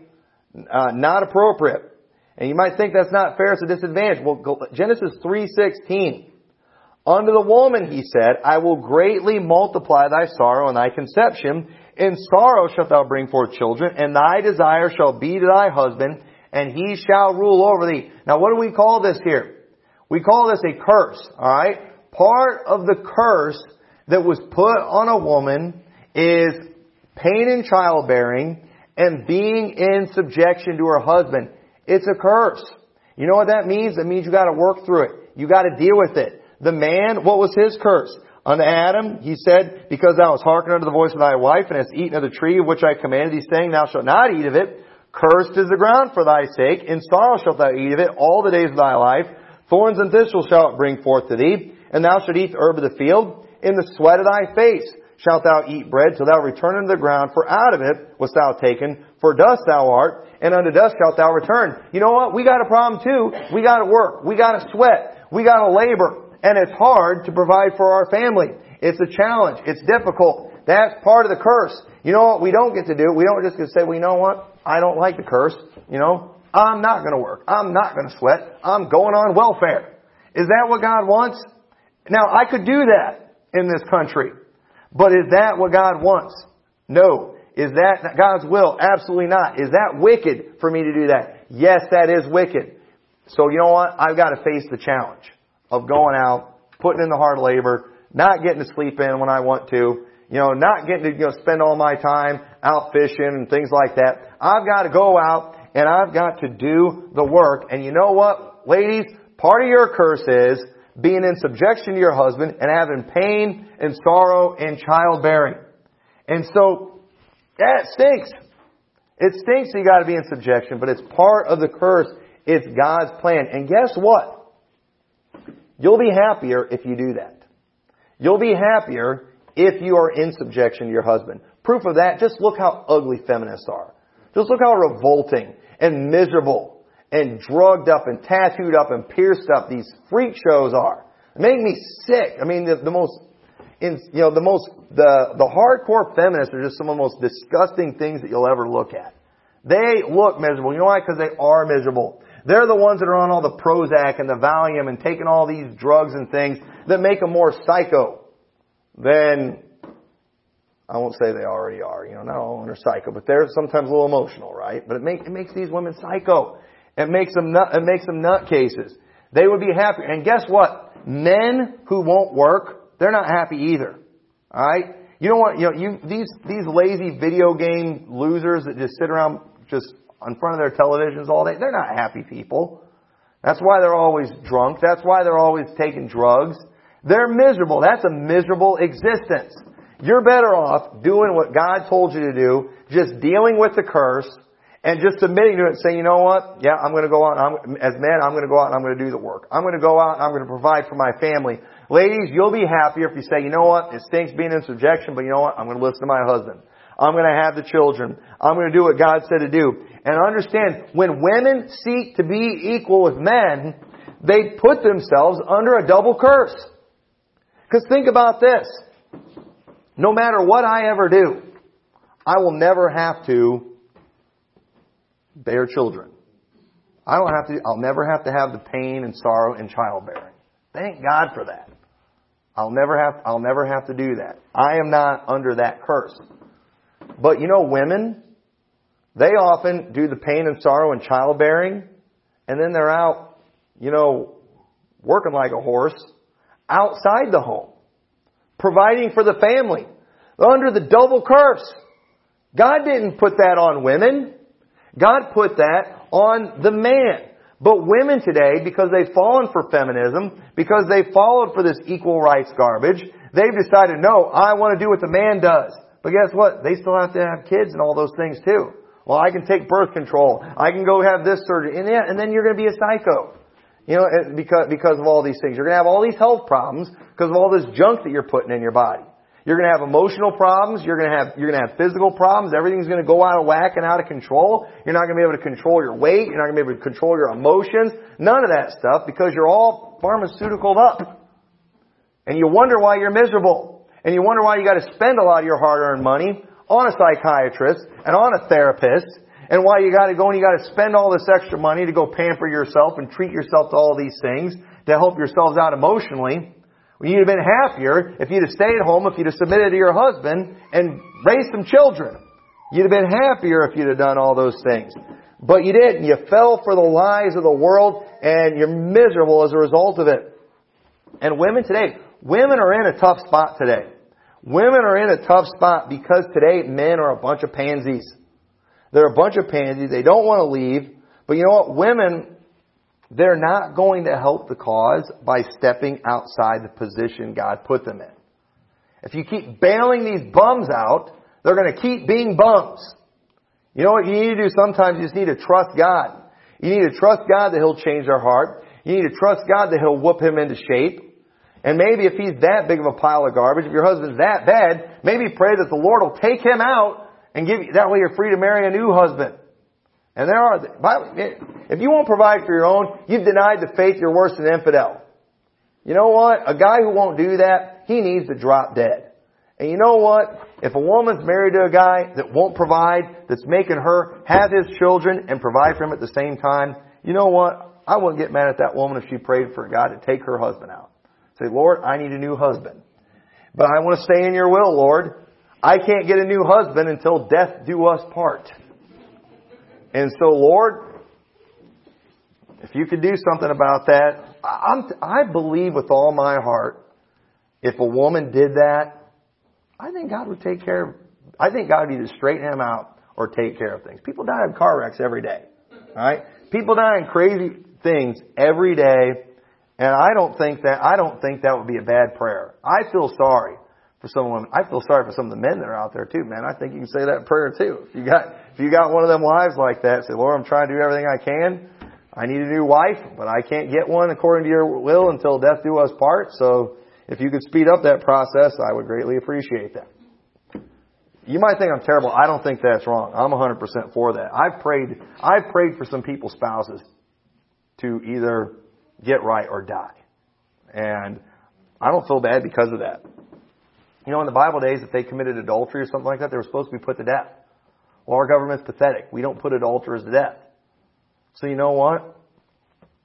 uh, not appropriate. And you might think that's not fair, it's a disadvantage. Well, Genesis 3.16. Unto the woman, he said, I will greatly multiply thy sorrow and thy conception. In sorrow shalt thou bring forth children, and thy desire shall be to thy husband, and he shall rule over thee. Now what do we call this here? We call this a curse, alright? Part of the curse that was put on a woman is pain in childbearing and being in subjection to her husband. It's a curse. You know what that means? It means you gotta work through it. You gotta deal with it. The man, what was his curse? Unto Adam, he said, because thou hast hearkened unto the voice of thy wife, and hast eaten of the tree of which I commanded thee, saying, Thou shalt not eat of it. Cursed is the ground for thy sake. In sorrow shalt thou eat of it all the days of thy life. Thorns and thistles shall it bring forth to thee. And thou shalt eat the herb of the field. In the sweat of thy face shalt thou eat bread till thou return unto the ground, for out of it wast thou taken, for dust thou art, and unto dust shalt thou return. You know what? We got a problem too. We got to work. We got to sweat. We got to labor. And it's hard to provide for our family. It's a challenge. It's difficult. That's part of the curse. You know what we don't get to do? We don't just get to say, well, you know what? I don't like the curse. You know, I'm not going to work. I'm not going to sweat. I'm going on welfare. Is that what God wants? Now, I could do that in this country. But is that what God wants? No. Is that God's will? Absolutely not. Is that wicked for me to do that? Yes, that is wicked. So you know what? I've got to face the challenge of going out, putting in the hard labor, not getting to sleep in when I want to, you know, not getting to, you know, spend all my time out fishing and things like that. I've got to go out and I've got to do the work. And you know what, ladies? Part of your curse is being in subjection to your husband and having pain and sorrow and childbearing. And so, that stinks. It stinks you gotta be in subjection, but it's part of the curse. It's God's plan. And guess what? You'll be happier if you do that. You'll be happier if you are in subjection to your husband. Proof of that, just look how ugly feminists are. Just look how revolting and miserable and drugged up and tattooed up and pierced up these freak shows are. They make me sick. I mean, the, the most, in, you know, the most, the, the hardcore feminists are just some of the most disgusting things that you'll ever look at. They look miserable. You know why? Because they are miserable. They're the ones that are on all the Prozac and the Valium and taking all these drugs and things that make them more psycho than I won't say they already are. You know, not all women are psycho, but they're sometimes a little emotional, right? But it, make, it makes these women psycho. It makes them nut, it makes them nutcases. They would be happy. And guess what? Men who won't work, they're not happy either. Alright? You don't want, you know, you, these, these lazy video game losers that just sit around just in front of their televisions all day, they're not happy people. That's why they're always drunk. That's why they're always taking drugs. They're miserable. That's a miserable existence. You're better off doing what God told you to do, just dealing with the curse, and just submitting to it, saying, you know what? Yeah, I'm going to go out. I'm, as man, I'm going to go out and I'm going to do the work. I'm going to go out and I'm going to provide for my family. Ladies, you'll be happier if you say, you know what? It stinks being in subjection, but you know what? I'm going to listen to my husband. I'm going to have the children. I'm going to do what God said to do. And understand, when women seek to be equal with men, they put themselves under a double curse. Because think about this. No matter what I ever do, I will never have to bear children. I don't have to, I'll never have to have the pain and sorrow in childbearing. Thank God for that. I'll never have, I'll never have to do that. I am not under that curse. But you know, women, they often do the pain and sorrow in childbearing, and then they're out, you know, working like a horse outside the home, providing for the family, under the double curse. God didn't put that on women. God put that on the man. But women today, because they've fallen for feminism, because they've followed for this equal rights garbage, they've decided, no, I want to do what the man does. But guess what? They still have to have kids and all those things too. Well, I can take birth control. I can go have this surgery. And, yeah, and then you're going to be a psycho. You know, because, because of all these things. You're going to have all these health problems because of all this junk that you're putting in your body. You're going to have emotional problems. You're going to have, you're going to have physical problems. Everything's going to go out of whack and out of control. You're not going to be able to control your weight. You're not going to be able to control your emotions. None of that stuff because you're all pharmaceutical up. And you wonder why you're miserable. And you wonder why you got to spend a lot of your hard-earned money on a psychiatrist and on a therapist and why you got to go and you got to spend all this extra money to go pamper yourself and treat yourself to all these things to help yourselves out emotionally. You'd have been happier if you'd have stayed home, if you'd have submitted to your husband and raised some children. You'd have been happier if you'd have done all those things. But you didn't. You fell for the lies of the world and you're miserable as a result of it. And women today, women are in a tough spot today. Women are in a tough spot because today men are a bunch of pansies. They're a bunch of pansies. They don't want to leave. But you know what? Women they're not going to help the cause by stepping outside the position God put them in. If you keep bailing these bums out, they're going to keep being bums. You know what you need to do sometimes? You just need to trust God. You need to trust God that He'll change their heart. You need to trust God that He'll whoop him into shape. And maybe if he's that big of a pile of garbage, if your husband's that bad, maybe pray that the Lord will take him out and give you, that way you're free to marry a new husband. And there are, if you won't provide for your own, you've denied the faith, you're worse than an infidel. You know what? A guy who won't do that, he needs to drop dead. And you know what? If a woman's married to a guy that won't provide, that's making her have his children and provide for him at the same time, you know what? I wouldn't get mad at that woman if she prayed for God to take her husband out. Say, Lord, I need a new husband. But I want to stay in your will, Lord. I can't get a new husband until death do us part. And so, Lord, if you could do something about that, I'm, I believe with all my heart, if a woman did that, I think God would take care of, I think God would either straighten him out or take care of things. People die in car wrecks every day. Alright? People die in crazy things every day, and I don't think that, I don't think that would be a bad prayer. I feel sorry for some women. I feel sorry for some of the men that are out there too, man. I think you can say that prayer too. If you got, if you got one of them wives like that, say, Lord, I'm trying to do everything I can. I need a new wife, but I can't get one according to your will until death do us part. So if you could speed up that process, I would greatly appreciate that. You might think I'm terrible. I don't think that's wrong. I'm 100% for that. I've prayed, I've prayed for some people's spouses to either get right or die. And I don't feel bad because of that. You know, in the Bible days, if they committed adultery or something like that, they were supposed to be put to death. Well, our government's pathetic. We don't put adulterers to death. So you know what?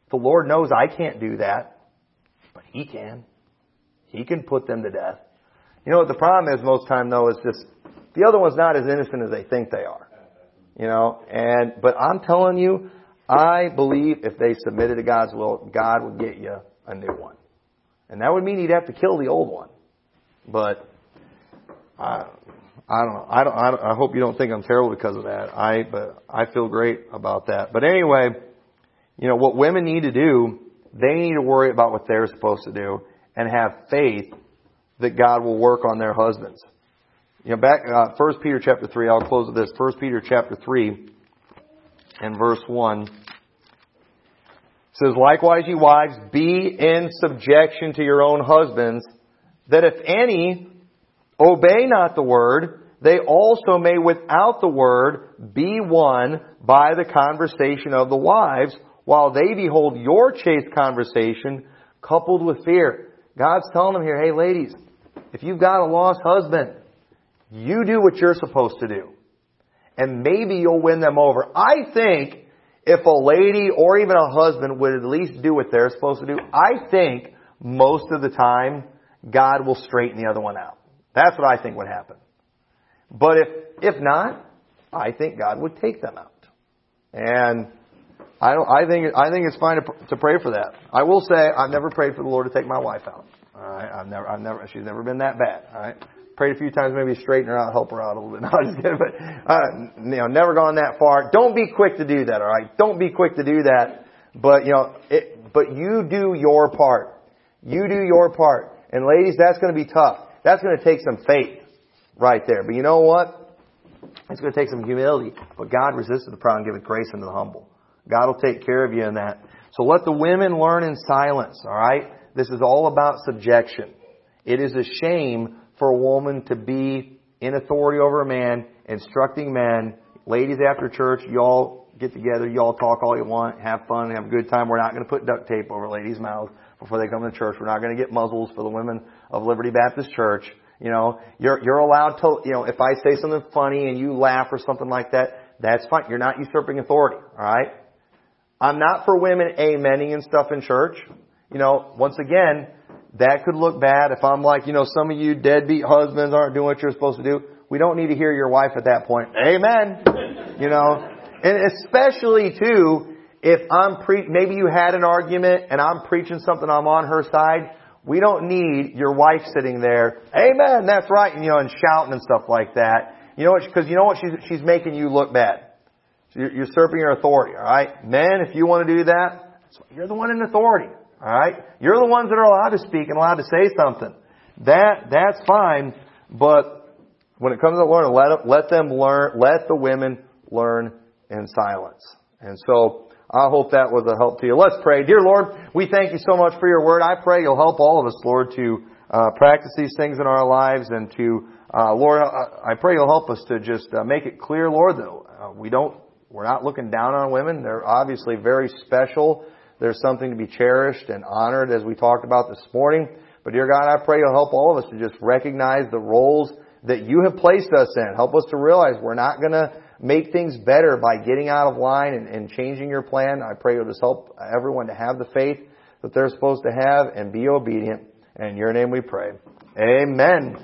The Lord knows I can't do that, but He can. He can put them to death. You know what the problem is most time though is just the other one's not as innocent as they think they are. You know, and but I'm telling you, I believe if they submitted to God's will, God would get you a new one. And that would mean he'd have to kill the old one. But I, I don't know. I don't, I don't. I hope you don't think I'm terrible because of that. I, but I feel great about that. But anyway, you know what women need to do. They need to worry about what they're supposed to do and have faith that God will work on their husbands. You know, back uh, First Peter chapter three. I'll close with this. First Peter chapter three and verse one says, "Likewise, ye wives, be in subjection to your own husbands." that if any obey not the word, they also may without the word be won by the conversation of the wives, while they behold your chaste conversation coupled with fear. God's telling them here, hey ladies, if you've got a lost husband, you do what you're supposed to do. And maybe you'll win them over. I think if a lady or even a husband would at least do what they're supposed to do, I think most of the time God will straighten the other one out. That's what I think would happen. But if, if not, I think God would take them out. And I don't, I think, I think it's fine to, to pray for that. I will say, I've never prayed for the Lord to take my wife out. Alright, I've never, I've never, she's never been that bad. Alright. Prayed a few times, maybe straighten her out, help her out a little bit. *laughs* No, I'm just kidding, but, uh, you know, never gone that far. Don't be quick to do that, alright? Don't be quick to do that. But, you know, it, but you do your part. You do your part. And ladies, that's going to be tough. That's going to take some faith right there. But you know what? It's going to take some humility. But God resists the proud and giveth grace unto the humble. God will take care of you in that. So let the women learn in silence, alright? This is all about subjection. It is a shame for a woman to be in authority over a man, instructing men. Ladies after church, y'all get together, y'all talk all you want, have fun, have a good time. We're not going to put duct tape over ladies' mouths before they come to church. We're not going to get muzzles for the women of Liberty Baptist Church. You know, you're, you're allowed to, you know, if I say something funny and you laugh or something like that, that's fine. You're not usurping authority, alright? I'm not for women amening and stuff in church. You know, once again, that could look bad if I'm like, you know, some of you deadbeat husbands aren't doing what you're supposed to do. We don't need to hear your wife at that point. Amen. *laughs* You know, and especially too, if I'm pre, maybe you had an argument and I'm preaching something, I'm on her side. We don't need your wife sitting there, amen, that's right, and you know, and shouting and stuff like that. You know what, because you know what, she's, she's making you look bad. You're usurping your authority, alright? Men, if you want to do that, you're the one in authority, alright? You're the ones that are allowed to speak and allowed to say something. That, that's fine, but when it comes to learning, let, let them learn, let the women learn in silence. And so, I hope that was a help to you. Let's pray. Dear Lord, we thank you so much for your word. I pray you'll help all of us, Lord, to uh, practice these things in our lives and to, uh, Lord, I, I pray you'll help us to just uh, make it clear, Lord, that uh, we don't, we're not looking down on women. They're obviously very special. There's something to be cherished and honored as we talked about this morning. But dear God, I pray you'll help all of us to just recognize the roles that you have placed us in. Help us to realize we're not going to make things better by getting out of line and, and changing your plan. I pray you'll just help everyone to have the faith that they're supposed to have and be obedient. And in your name we pray. Amen.